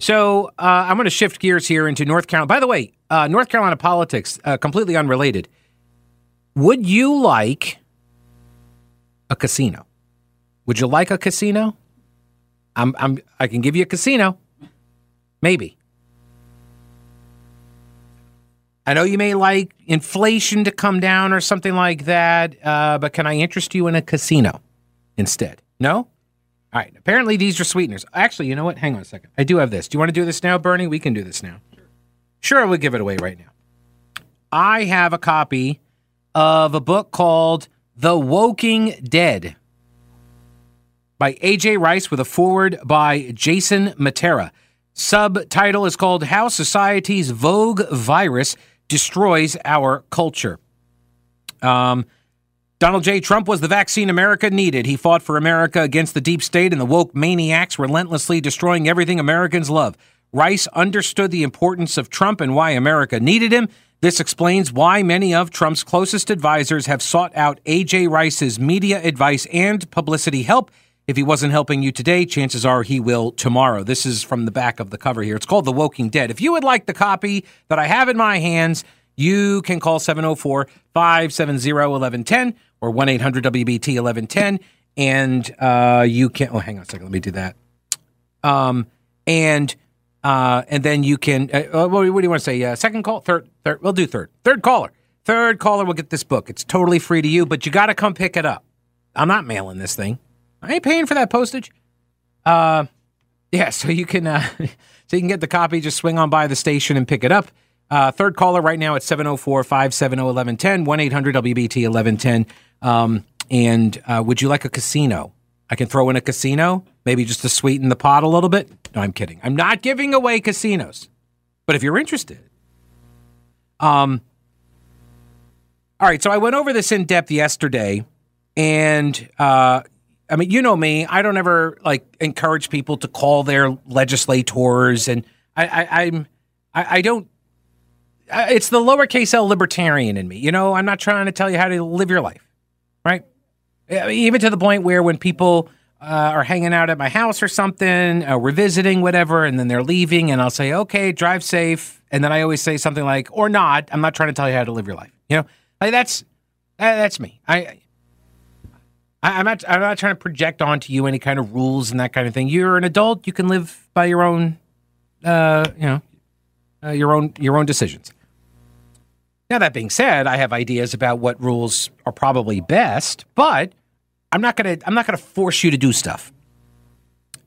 So uh, I'm going to shift gears here into North Carolina. By the way, uh, North Carolina politics, uh, completely unrelated. Would you like a casino? Would you like a casino? I'm, I'm, I can give you a casino. Maybe. I know you may like inflation to come down or something like that, uh, but can I interest you in a casino instead? No? All right. Apparently, these are sweeteners. Actually, you know what? Hang on a second. I do have this. Do you want to do this now, Bernie? We can do this now. Sure. Sure, we'll give it away right now. I have a copy of a book called The Woking Dead by A.J. Rice with a foreword by Jason Mattera. Subtitle is called How Society's Vogue Virus Destroys Our Culture. Um, Donald J. Trump was the vaccine America needed. He fought for America against the deep state and the woke maniacs relentlessly destroying everything Americans love. Rice understood the importance of Trump and why America needed him. This explains why many of Trump's closest advisors have sought out A.J. Rice's media advice and publicity help. If he wasn't helping you today, chances are he will tomorrow. This is from the back of the cover here. It's called The Woking Dead. If you would like the copy that I have in my hands, you can call 704 570 1110 or 1 800 WBT 1110. And uh, you can, oh, hang on a second. Let me do that. Um, and uh, and then you can, uh, what, do you want to say? Uh, second call? Third? Third? We'll do third. Third caller. Third caller will get this book. It's totally free to you, but you got to come pick it up. I'm not mailing this thing. I ain't paying for that postage. Uh, yeah, so you can uh, so you can get the copy. Just swing on by the station and pick it up. Uh, third caller right now at 704 570 1110, 1 800 WBT 1110. Um, and uh, would you like a casino? I can throw in a casino, maybe just to sweeten the pot a little bit. No, I'm kidding. I'm not giving away casinos. But if you're interested, um, all right. So I went over this in depth yesterday, and uh, I mean, you know me. I don't ever like encourage people to call their legislators, and I, I I'm I, I don't. It's the lowercase L libertarian in me. You know, I'm not trying to tell you how to live your life, right? Even to the point where when people uh, are hanging out at my house or something, uh, we're visiting, whatever, and then they're leaving, and I'll say, "Okay, drive safe," and then I always say something like, "Or not." I'm not trying to tell you how to live your life. You know, like that's that's me. I I, am not. I'm not trying to project onto you any kind of rules and that kind of thing. You're an adult. You can live by your own, uh, you know, uh, your own your own decisions. Now that being said, I have ideas about what rules are probably best, but I'm not gonna. I'm not gonna force you to do stuff.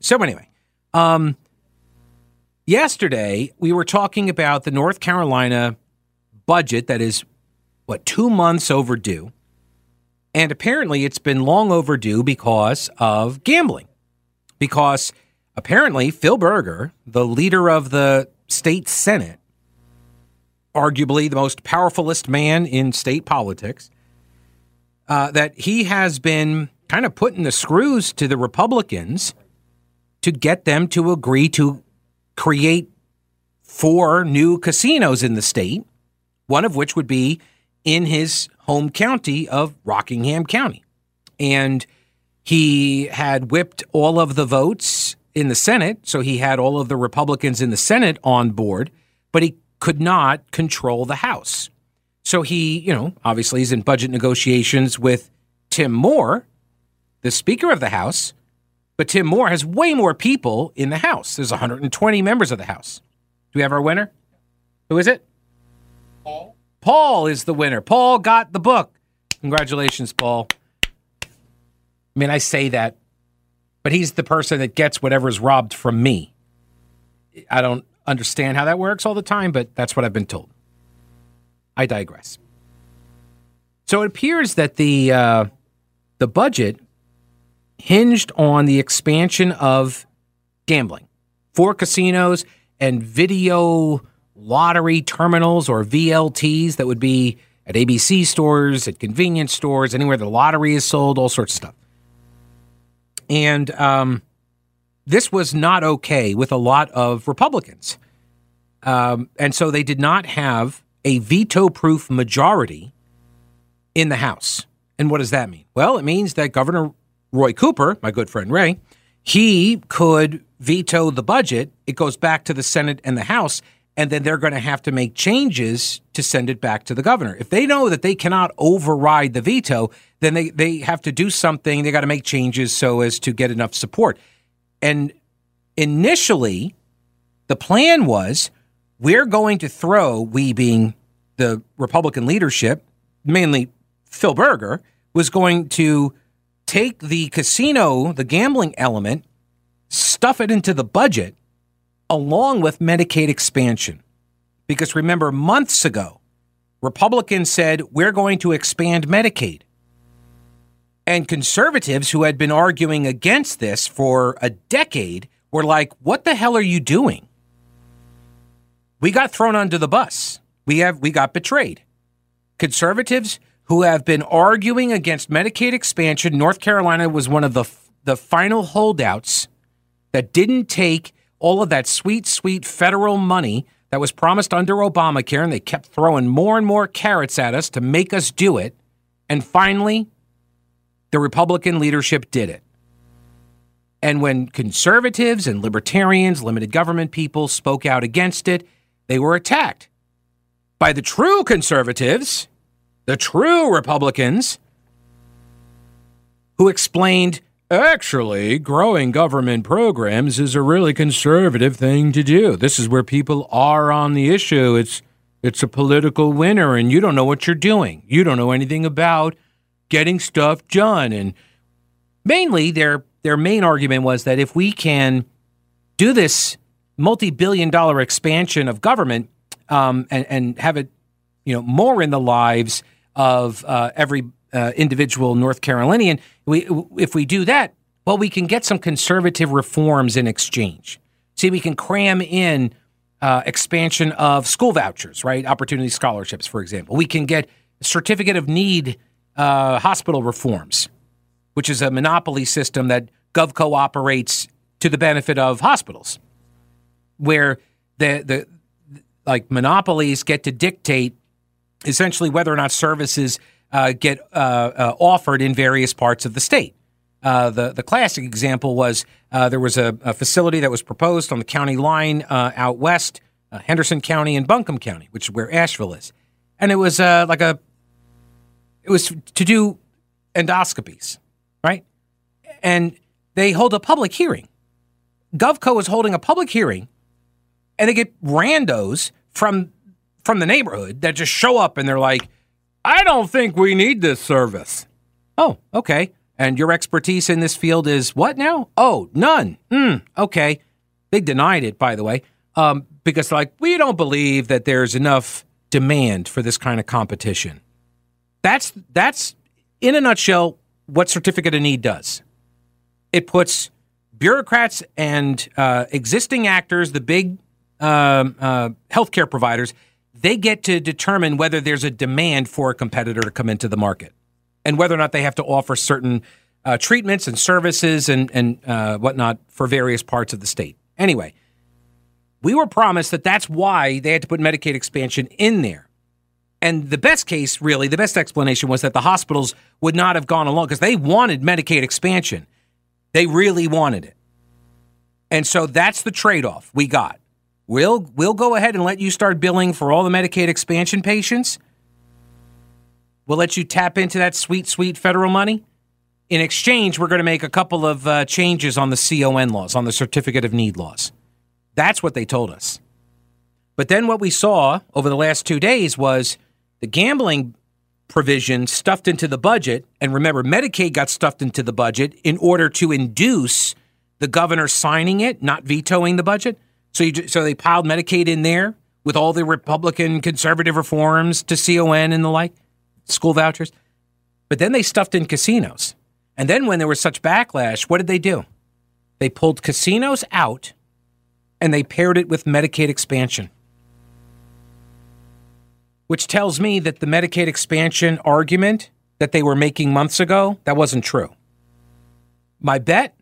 So anyway, um, yesterday we were talking about the North Carolina budget that is what two months overdue and apparently, it's been long overdue because of gambling. Because apparently, Phil Berger, the leader of the state Senate, arguably the most powerfulest man in state politics, uh, that he has been kind of putting the screws to the Republicans to get them to agree to create four new casinos in the state, one of which would be in his home county of Rockingham County. And he had whipped all of the votes in the Senate. So he had all of the Republicans in the Senate on board, but he could not control the House. So he, you know, obviously is in budget negotiations with Tim Moore, the Speaker of the House. But Tim Moore has way more people in the House. There's 120 members of the House. Do we have our winner? Who is it? Paul. Paul is the winner. Paul got the book. Congratulations, Paul. I mean, I say that, but he's the person that gets whatever's robbed from me. I don't understand how that works all the time, but that's what I've been told. I digress. So it appears that the uh, the budget hinged on the expansion of gambling for casinos and video lottery terminals or VLTs that would be at ABC stores, at convenience stores, anywhere the lottery is sold, all sorts of stuff. And um, this was not okay with a lot of Republicans. Um, and so they did not have a veto proof majority in the House. And what does that mean? Well, it means that Governor Roy Cooper, my good friend Ray, he could veto the budget. It goes back to the Senate and the House, and then they're going to have to make changes to send it back to the governor. If they know that they cannot override the veto, then they, they have to do something. They got to make changes so as to get enough support. And initially, the plan was we're going to throw, we being the Republican leadership, mainly Phil Berger, was going to take the casino, the gambling element, stuff it into the budget along with Medicaid expansion. Because remember, months ago, Republicans said, we're going to expand Medicaid. And conservatives who had been arguing against this for a decade were like, what the hell are you doing? We got thrown under the bus. We have we got betrayed. Conservatives who have been arguing against Medicaid expansion, North Carolina was one of the the final holdouts that didn't take all of that sweet, sweet federal money that was promised under Obamacare, and they kept throwing more and more carrots at us to make us do it. And finally, the Republican leadership did it. And when conservatives and libertarians, limited government people spoke out against it, they were attacked by the true conservatives, the true Republicans, who explained Actually, growing government programs is a really conservative thing to do. This is where people are on the issue. It's it's a political winner and you don't know what you're doing. You don't know anything about getting stuff done and mainly their their main argument was that if we can do this multi-billion dollar expansion of government um, and, and have it you know more in the lives of uh, every uh, individual North Carolinian. We, if we do that, well, we can get some conservative reforms in exchange. See, we can cram in uh, expansion of school vouchers, right? Opportunity scholarships, for example. We can get certificate of need uh, hospital reforms, which is a monopoly system that GovCo operates to the benefit of hospitals, where the the like monopolies get to dictate essentially whether or not services uh, get uh, uh, offered in various parts of the state. Uh, the the classic example was uh, there was a, a, facility that was proposed on the county line out west, Henderson County and Buncombe County, which is where Asheville is, and it was like a it was to do endoscopies, right? And they hold a public hearing. GovCo is holding a public hearing, and they get randos from from the neighborhood that just show up and they're like, I don't think we need this service. Oh, okay. And your expertise in this field is what now? Oh, none. Hmm, okay. They denied it, by the way, um, because like we don't believe that there's enough demand for this kind of competition. That's that's in a nutshell what certificate of need does. It puts bureaucrats and uh, existing actors, the big um, uh, healthcare providers, they get to determine whether there's a demand for a competitor to come into the market and whether or not they have to offer certain uh, treatments and services and, and uh, whatnot for various parts of the state. Anyway, we were promised that that's why they had to put Medicaid expansion in there. And the best case, really, the best explanation was that the hospitals would not have gone along because they wanted Medicaid expansion. They really wanted it. And so that's the trade off we got. We'll we'll go ahead and let you start billing for all the Medicaid expansion patients. We'll let you tap into that sweet, sweet federal money. In exchange, we're going to make a couple of uh, changes on the CON laws, on the certificate of need laws. That's what they told us. But then what we saw over the last two days was the gambling provision stuffed into the budget. And remember, Medicaid got stuffed into the budget in order to induce the governor signing it, not vetoing the budget. So you, so they piled Medicaid in there with all the Republican conservative reforms to CON and the like, school vouchers. But then they stuffed in casinos. And then when there was such backlash, what did they do? They pulled casinos out and they paired it with Medicaid expansion. Which tells me that the Medicaid expansion argument that they were making months ago, that wasn't true. My bet,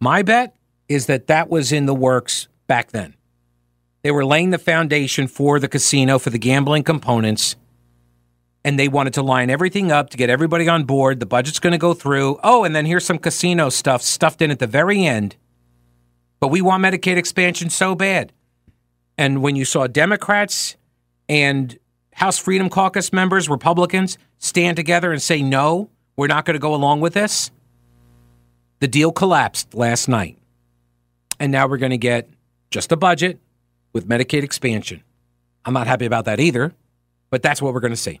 my bet is that that was in the works back then. They were laying the foundation for the casino, for the gambling components, and they wanted to line everything up to get everybody on board. The budget's going to go through. Oh, and then here's some casino stuff stuffed in at the very end. But we want Medicaid expansion so bad. And when you saw Democrats and House Freedom Caucus members, Republicans, stand together and say, no, we're not going to go along with this, the deal collapsed last night. And now we're going to get just a budget with Medicaid expansion. I'm not happy about that either, but that's what we're going to see.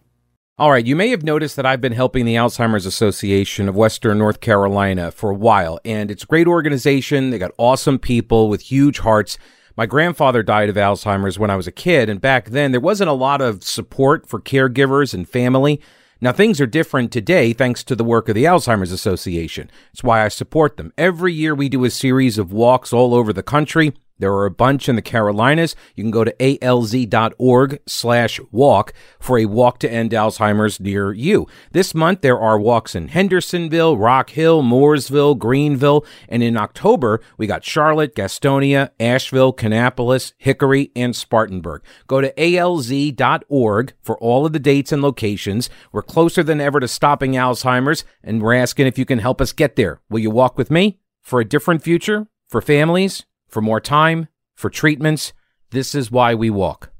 All right, you may have noticed that I've been helping the Alzheimer's Association of Western North Carolina for a while, and it's a great organization. They got awesome people with huge hearts. My grandfather died of Alzheimer's when I was a kid, and back then there wasn't a lot of support for caregivers and family. Now, things are different today thanks to the work of the Alzheimer's Association. It's why I support them. Every year we do a series of walks all over the country. There are a bunch in the Carolinas. You can go to alz.org slash walk for a walk to end Alzheimer's near you. This month, there are walks in Hendersonville, Rock Hill, Mooresville, Greenville, and in October, we got Charlotte, Gastonia, Asheville, Kannapolis, Hickory, and Spartanburg. Go to alz.org for all of the dates and locations. We're closer than ever to stopping Alzheimer's, and we're asking if you can help us get there. Will you walk with me for a different future, for families, for more time, for treatments. This is why we walk.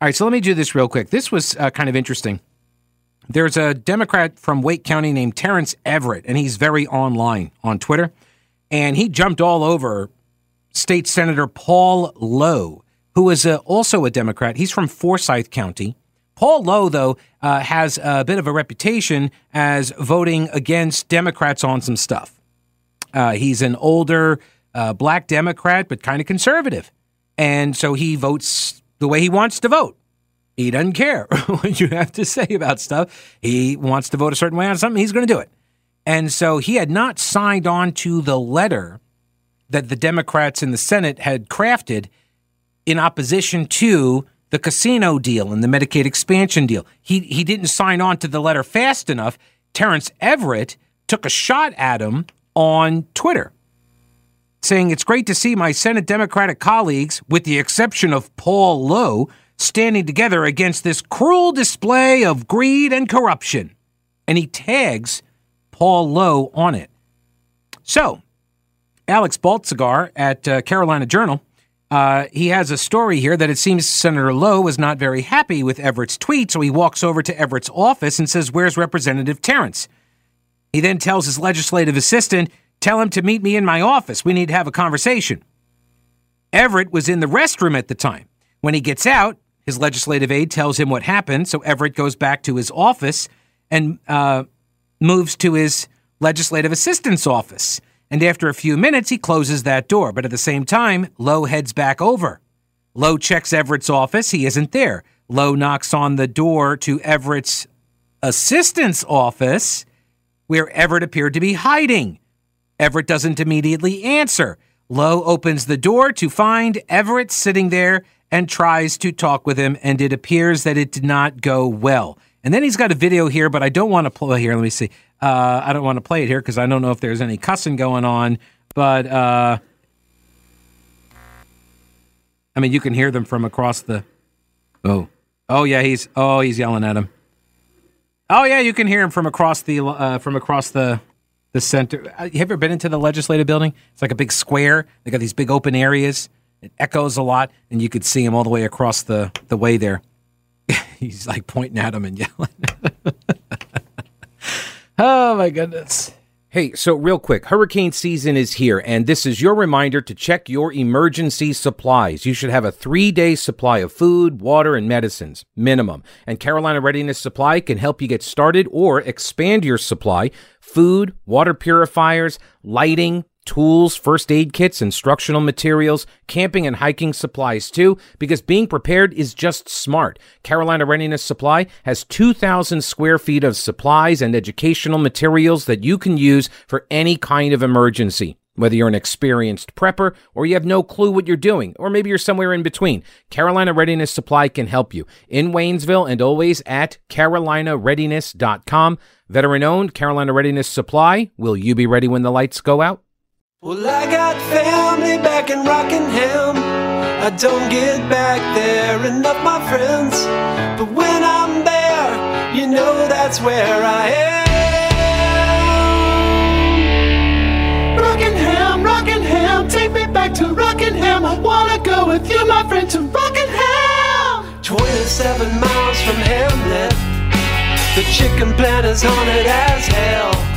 All right, so let me do this real quick. This was uh, kind of interesting. There's a Democrat from Wake County named Terence Everitt, and he's very online on Twitter. And he jumped all over State Senator Paul Lowe, who is a, also a Democrat. He's from Forsyth County. Paul Lowe, though, uh, has a bit of a reputation as voting against Democrats on some stuff. Uh, he's an older uh, black Democrat, but kind of conservative. And so he votes the way he wants to vote. He doesn't care what you have to say about stuff. He wants to vote a certain way on something, he's going to do it. And so he had not signed on to the letter that the Democrats in the Senate had crafted in opposition to the casino deal and the Medicaid expansion deal. He, he didn't sign on to the letter fast enough. Terence Everitt took a shot at him on Twitter saying it's great to see my Senate Democratic colleagues, with the exception of Paul Lowe, standing together against this cruel display of greed and corruption. And he tags Paul Lowe on it. So, Alex Baltzegar at uh, Carolina Journal, uh, he has a story here that it seems Senator Lowe was not very happy with Everitt's tweet, so he walks over to Everitt's office and says, Where's Representative Terence? He then tells his legislative assistant Tell him to meet me in my office. We need to have a conversation. Everitt was in the restroom at the time. When he gets out, his legislative aide tells him what happened. So Everitt goes back to his office and uh, moves to his legislative assistant's office. And after a few minutes, he closes that door. But at the same time, Lowe heads back over. Lowe checks Everitt's office. He isn't there. Lowe knocks on the door to Everitt's assistant's office, where Everitt appeared to be hiding. Everitt doesn't immediately answer. Lowe opens the door to find Everitt sitting there and tries to talk with him, and it appears that it did not go well. And then he's got a video here, but I don't want to play here. Let me see. Uh, I don't want to play it here because I don't know if there's any cussing going on. But uh, I mean, you can hear them from across the. Oh, oh yeah, he's oh he's yelling at him. Oh yeah, you can hear him from across the uh, from across the the center. Uh, have you ever been into the legislative building? It's like a big square. They got these big open areas. It echoes a lot, and you could see him all the way across the, the way there. He's like pointing at him and yelling. oh my goodness. Hey, so real quick, hurricane season is here, and this is your reminder to check your emergency supplies. You should have a three day supply of food, water, and medicines, minimum. And Carolina Readiness Supply can help you get started or expand your supply. Food, water purifiers, lighting, tools, first aid kits, instructional materials, camping and hiking supplies too, because being prepared is just smart. Carolina Readiness Supply has 2,000 square feet of supplies and educational materials that you can use for any kind of emergency. Whether you're an experienced prepper or you have no clue what you're doing, or maybe you're somewhere in between, Carolina Readiness Supply can help you in Waynesville and always at carolinareadiness.com. Veteran owned Carolina Readiness Supply. Will you be ready when the lights go out? Well, I got family back in Rockingham. I don't get back there enough, my friends. But when I'm there, you know that's where I am. Rockingham, Rockingham, take me back to Rockingham. I wanna go with you, my friend, to Rockingham. 27 miles from Hamlet. The chicken plant is haunted as hell.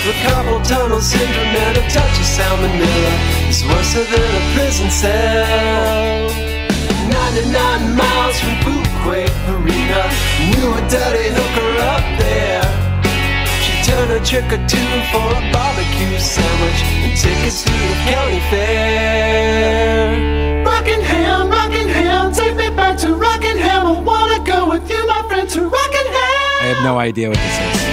Carpal tunnel syndrome and a touch of salmonella. It's worse than a prison cell. 99 miles from Fuquay Arena. Knew a dirty hooker up there. She turned a trick or two for a barbecue sandwich and tickets to the county fair. Rockingham, Rockingham, take me back to Rockingham. I wanna go with you, my friend, to Rockingham. I have no idea what this is.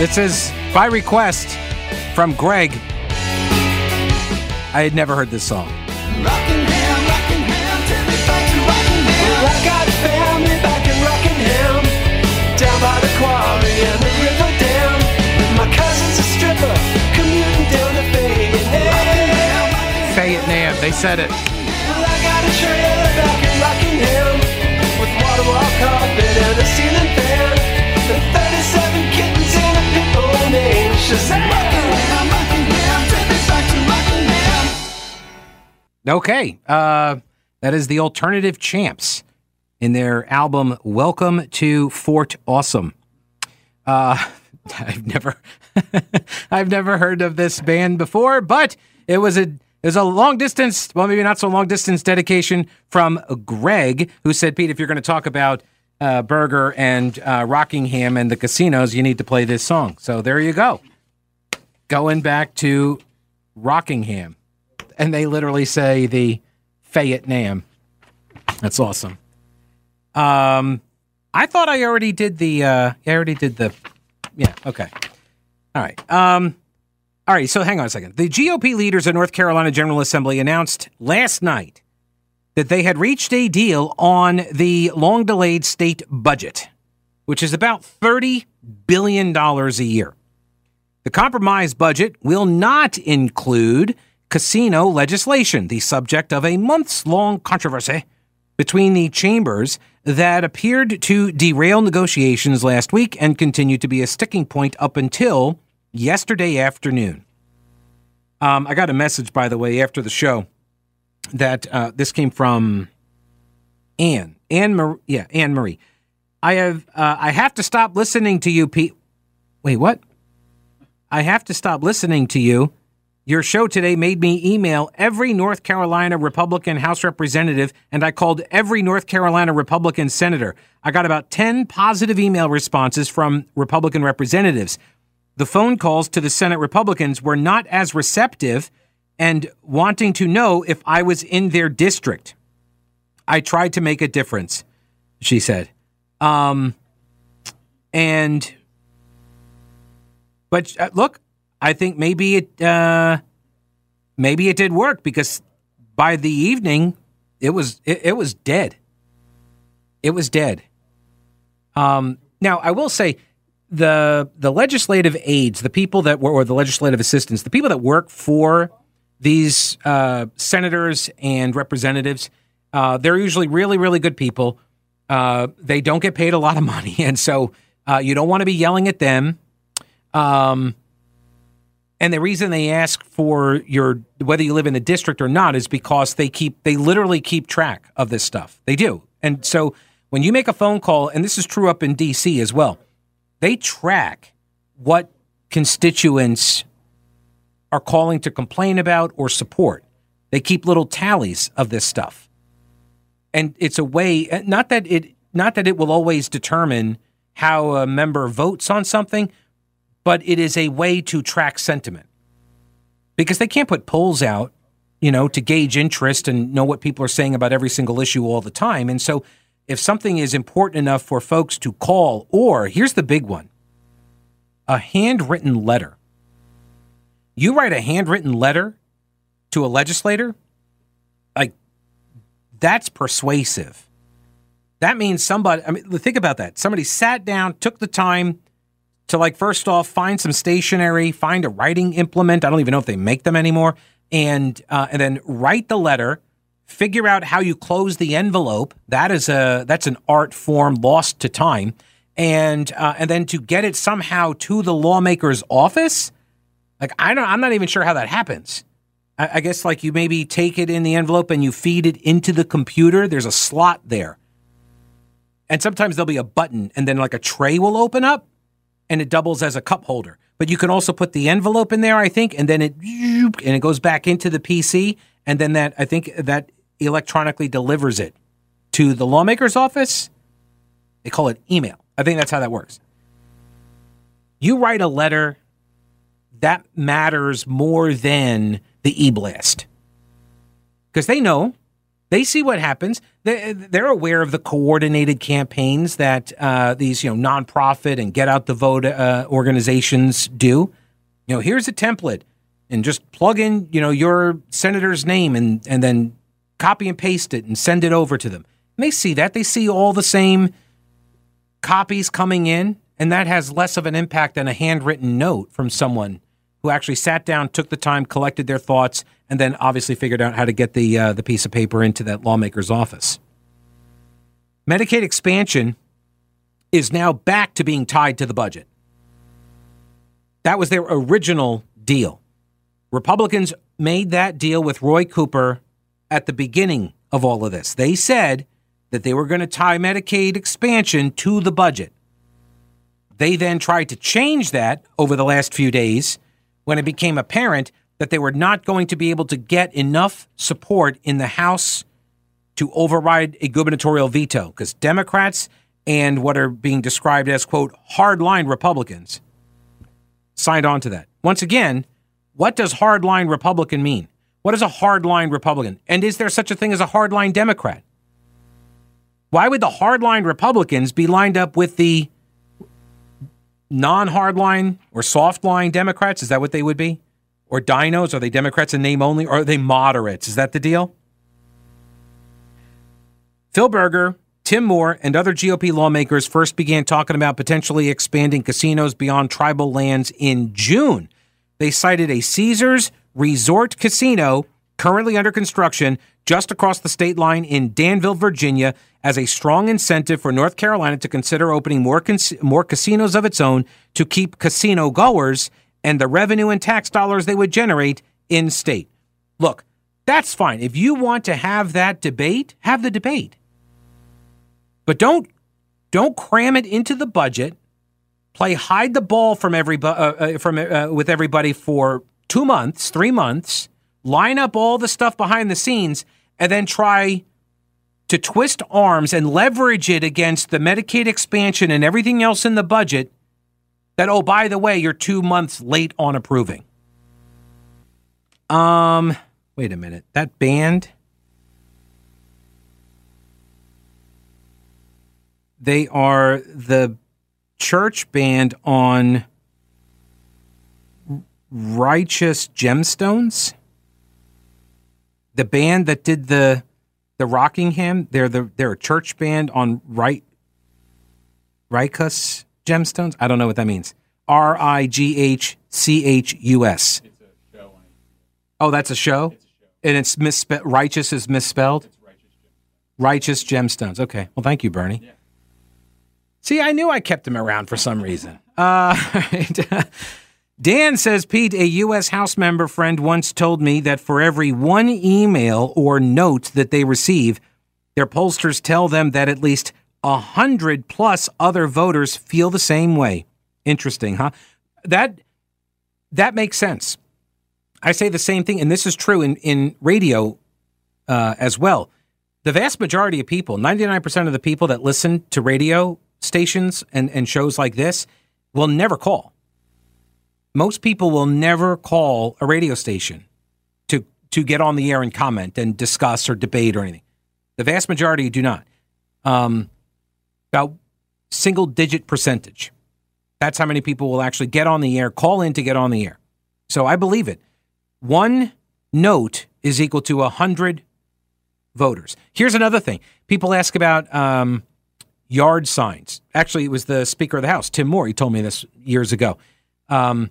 This is by request from Greg. I had never heard this song. Rockingham, Rockingham, take me back to Rockingham. I got family back in Rockingham, down by the quarry and the river dam. My cousin's a stripper, commuting down to Fayette. Fayette Nam, they said it. Well, I got a trailer back in Rockingham, with water wall carpet and a ceiling fan, and 37 Okay, uh, that is the Alternative Champs in their album "Welcome to Fort Awesome." Uh, I've never, I've never heard of this band before, but it was a it was a long distance, well, maybe not so long distance dedication from Greg, who said, "Pete, if you're going to talk about uh, Berger and uh, Rockingham and the casinos, you need to play this song." So there you go, going back to Rockingham and they literally say the Fayette Nam. That's awesome. Um, I thought I already did the. Uh, I already did the. Yeah. Okay. All right. Um, all right. So hang on a second. The GOP leaders of North Carolina General Assembly announced last night that they had reached a deal on the long-delayed state budget, which is about thirty billion dollars a year. The compromise budget will not include casino legislation, the subject of a months long controversy between the chambers that appeared to derail negotiations last week and continued to be a sticking point up until yesterday afternoon. Um, I got a message, by the way, after the show that uh, this came from Anne. Anne Marie. Yeah, Anne Marie. I have uh, I have to stop listening to you, Pete. Wait, what? I have to stop listening to you. Your show today made me email every North Carolina Republican House representative, and I called every North Carolina Republican senator. I got about 10 positive email responses from Republican representatives. The phone calls to the Senate Republicans were not as receptive and wanting to know if I was in their district. I tried to make a difference, she said. Um, and, but uh, look, I think maybe it, uh, maybe it did work because by the evening, it was it, it was dead. It was dead. Um, now I will say the the legislative aides, the people that were or the legislative assistants, the people that work for these uh, senators and representatives, uh, they're usually really really good people. Uh, they don't get paid a lot of money, and so uh, you don't want to be yelling at them. Um, and the reason they ask for your whether you live in the district or not is because they keep they literally keep track of this stuff. They do. And so when you make a phone call, and this is true up in DC as well, they track what constituents are calling to complain about or support. They keep little tallies of this stuff. And it's a way uh, not that it not that it will always determine how a member votes on something, but it is a way to track sentiment because they can't put polls out, you know, to gauge interest and know what people are saying about every single issue all the time. And so, if something is important enough for folks to call, or here's the big one a handwritten letter You write a handwritten letter to a legislator, like that's persuasive. That means somebody, I mean, think about that. Somebody sat down, took the time to, like, first off, find some stationery, find a writing implement. I don't even know if they make them anymore, and uh, and then write the letter. Figure out how you close the envelope. That is a that's an art form lost to time, and uh, and then to get it somehow to the lawmaker's office. Like I don't, I'm not even sure how that happens. I, I guess like you maybe take it in the envelope and you feed it into the computer. There's a slot there and sometimes there'll be a button and then like a tray will open up and it doubles as a cup holder. But you can also put the envelope in there, I think, and then it and it goes back into the PC and then that I think that electronically delivers it to the lawmaker's office. They call it email. I think that's how that works. You write a letter that matters more than the e-blast. Because they know they see what happens. They're aware of the coordinated campaigns that uh, these, you know, nonprofit and get out the vote uh, organizations do. You know, here's a template, and just plug in, you know, your senator's name, and and then copy and paste it and send it over to them. And they see that. They see all the same copies coming in, and that has less of an impact than a handwritten note from someone who actually sat down, took the time, collected their thoughts, and then obviously figured out how to get the uh, the piece of paper into that lawmaker's office. Medicaid expansion is now back to being tied to the budget. That was their original deal. Republicans made that deal with Roy Cooper at the beginning of all of this. They said that they were going to tie Medicaid expansion to the budget. They then tried to change that over the last few days when it became apparent that they were not going to be able to get enough support in the House to override a gubernatorial veto because Democrats and what are being described as, quote, hardline Republicans signed on to that. Once again, what does hardline Republican mean? What is a hardline Republican? And is there such a thing as a hardline Democrat? Why would the hardline Republicans be lined up with the non hardline or soft line Democrats? Is that what they would be? Or dinos? Are they Democrats in name only? Or are they moderates? Is that the deal? Phil Berger, Tim Moore, and other GOP lawmakers first began talking about potentially expanding casinos beyond tribal lands in June. They cited a Caesars Resort Casino currently under construction just across the state line in Danville, Virginia, as a strong incentive for North Carolina to consider opening more, more casinos of its own to keep casino goers and the revenue and tax dollars they would generate in state. Look, that's fine. If you want to have that debate, have the debate. But don't don't cram it into the budget. Play hide the ball from everybody uh, uh, from uh, with everybody for 2 months, 3 months. Line up all the stuff behind the scenes and then try to twist arms and leverage it against the Medicaid expansion and everything else in the budget that, oh, by the way, you're two months late on approving. Um, wait a minute. That band. They are the church band on Righteous Gemstones. The band that did the the Rockingham. They're the they're a church band on right Righteous Gemstones. I don't know what that means. R I G H C H U S. Oh, that's a show? And it's misspelled. Righteous is misspelled? Righteous Gemstones. Okay. Well, thank you, Bernie. See, I knew I kept him around for some reason. Uh, Dan says, Pete, a U.S. House member friend once told me that for every one email or note that they receive, their pollsters tell them that at least a hundred plus other voters feel the same way. Interesting, huh? That that makes sense. I say the same thing, and this is true in in radio uh, as well. The vast majority of people, ninety nine percent of the people that listen to radio stations and and shows like this, will never call most people will never call a radio station to to get on the air and comment and discuss or debate or anything. The vast majority do not. Um, about single digit percentage. That's how many people will actually get on the air, call in to get on the air. So I believe it. One note is equal to a 100 voters. Here's another thing people ask about um, yard signs. Actually, it was the Speaker of the House, Tim Moore. He told me this years ago. Um,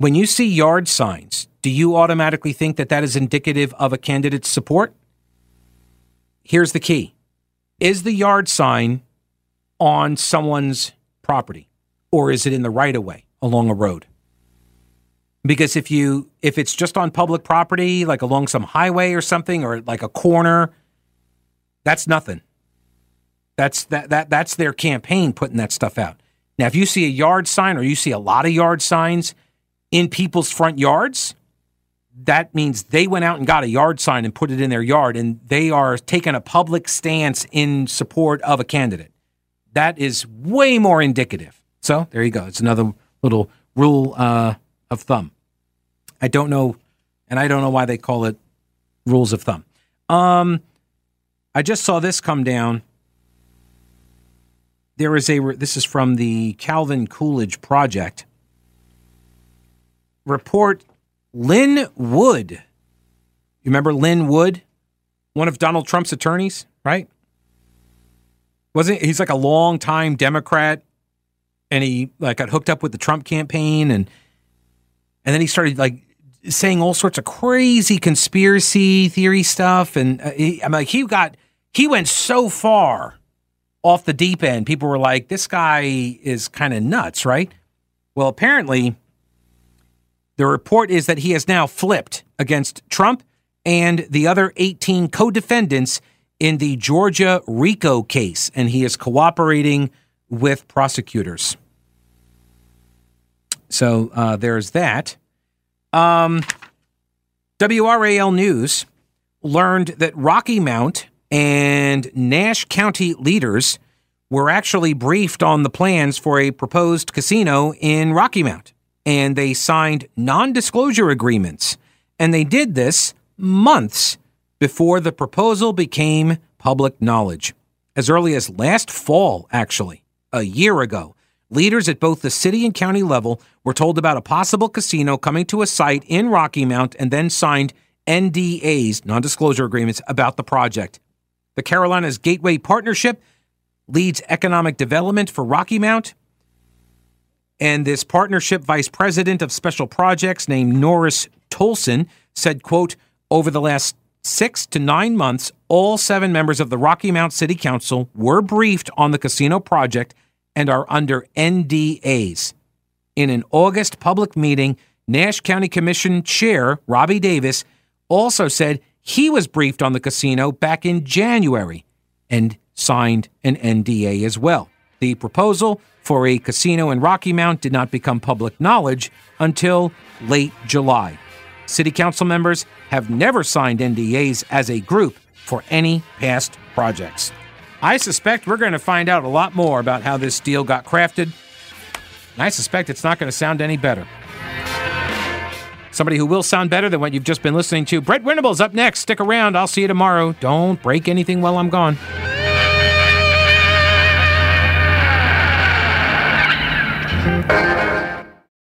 when you see yard signs, do you automatically think that that is indicative of a candidate's support? Here's the key Is the yard sign on someone's property or is it in the right of way along a road? Because if you if it's just on public property, like along some highway or something, or like a corner, that's nothing. That's that that that's their campaign putting that stuff out. Now, if you see a yard sign or you see a lot of yard signs in people's front yards, that means they went out and got a yard sign and put it in their yard and they are taking a public stance in support of a candidate. That is way more indicative. So there you go. It's another little rule uh, of thumb. I don't know, and I don't know why they call it rules of thumb. Um, I just saw this come down. There is a, this is from the Calvin Coolidge Project. Report Lin Wood. You remember Lin Wood? One of Donald Trump's attorneys, right? Wasn't he's like a long time Democrat and he like got hooked up with the Trump campaign and and then he started like saying all sorts of crazy conspiracy theory stuff and uh, he, I'm like he got he went so far off the deep end. People were like this guy is kind of nuts, right? Well, apparently the report is that he has now flipped against Trump and the other 18 co-defendants in the Georgia RICO case and he is cooperating with prosecutors. So uh, there's that. Um, WRAL News learned that Rocky Mount and Nash County leaders were actually briefed on the plans for a proposed casino in Rocky Mount, and they signed non disclosure agreements. And they did this months before the proposal became public knowledge. As early as last fall, actually, a year ago, Leaders at both the city and county level were told about a possible casino coming to a site in Rocky Mount and then signed NDAs, non disclosure agreements, about the project. The Carolinas Gateway Partnership leads economic development for Rocky Mount. And this partnership vice president of special projects named Norris Tolson said, quote, over the last six to nine months, all seven members of the Rocky Mount City Council were briefed on the casino project and are under NDAs. In an August public meeting, Nash County Commission Chair Robbie Davis also said he was briefed on the casino back in January and signed an NDA as well. The proposal for a casino in Rocky Mount did not become public knowledge until late July. City council members have never signed NDAs as a group for any past projects. I suspect we're going to find out a lot more about how this deal got crafted. And I suspect it's not going to sound any better. Somebody who will sound better than what you've just been listening to. Brett Winterble's up next. Stick around. I'll see you tomorrow. Don't break anything while I'm gone.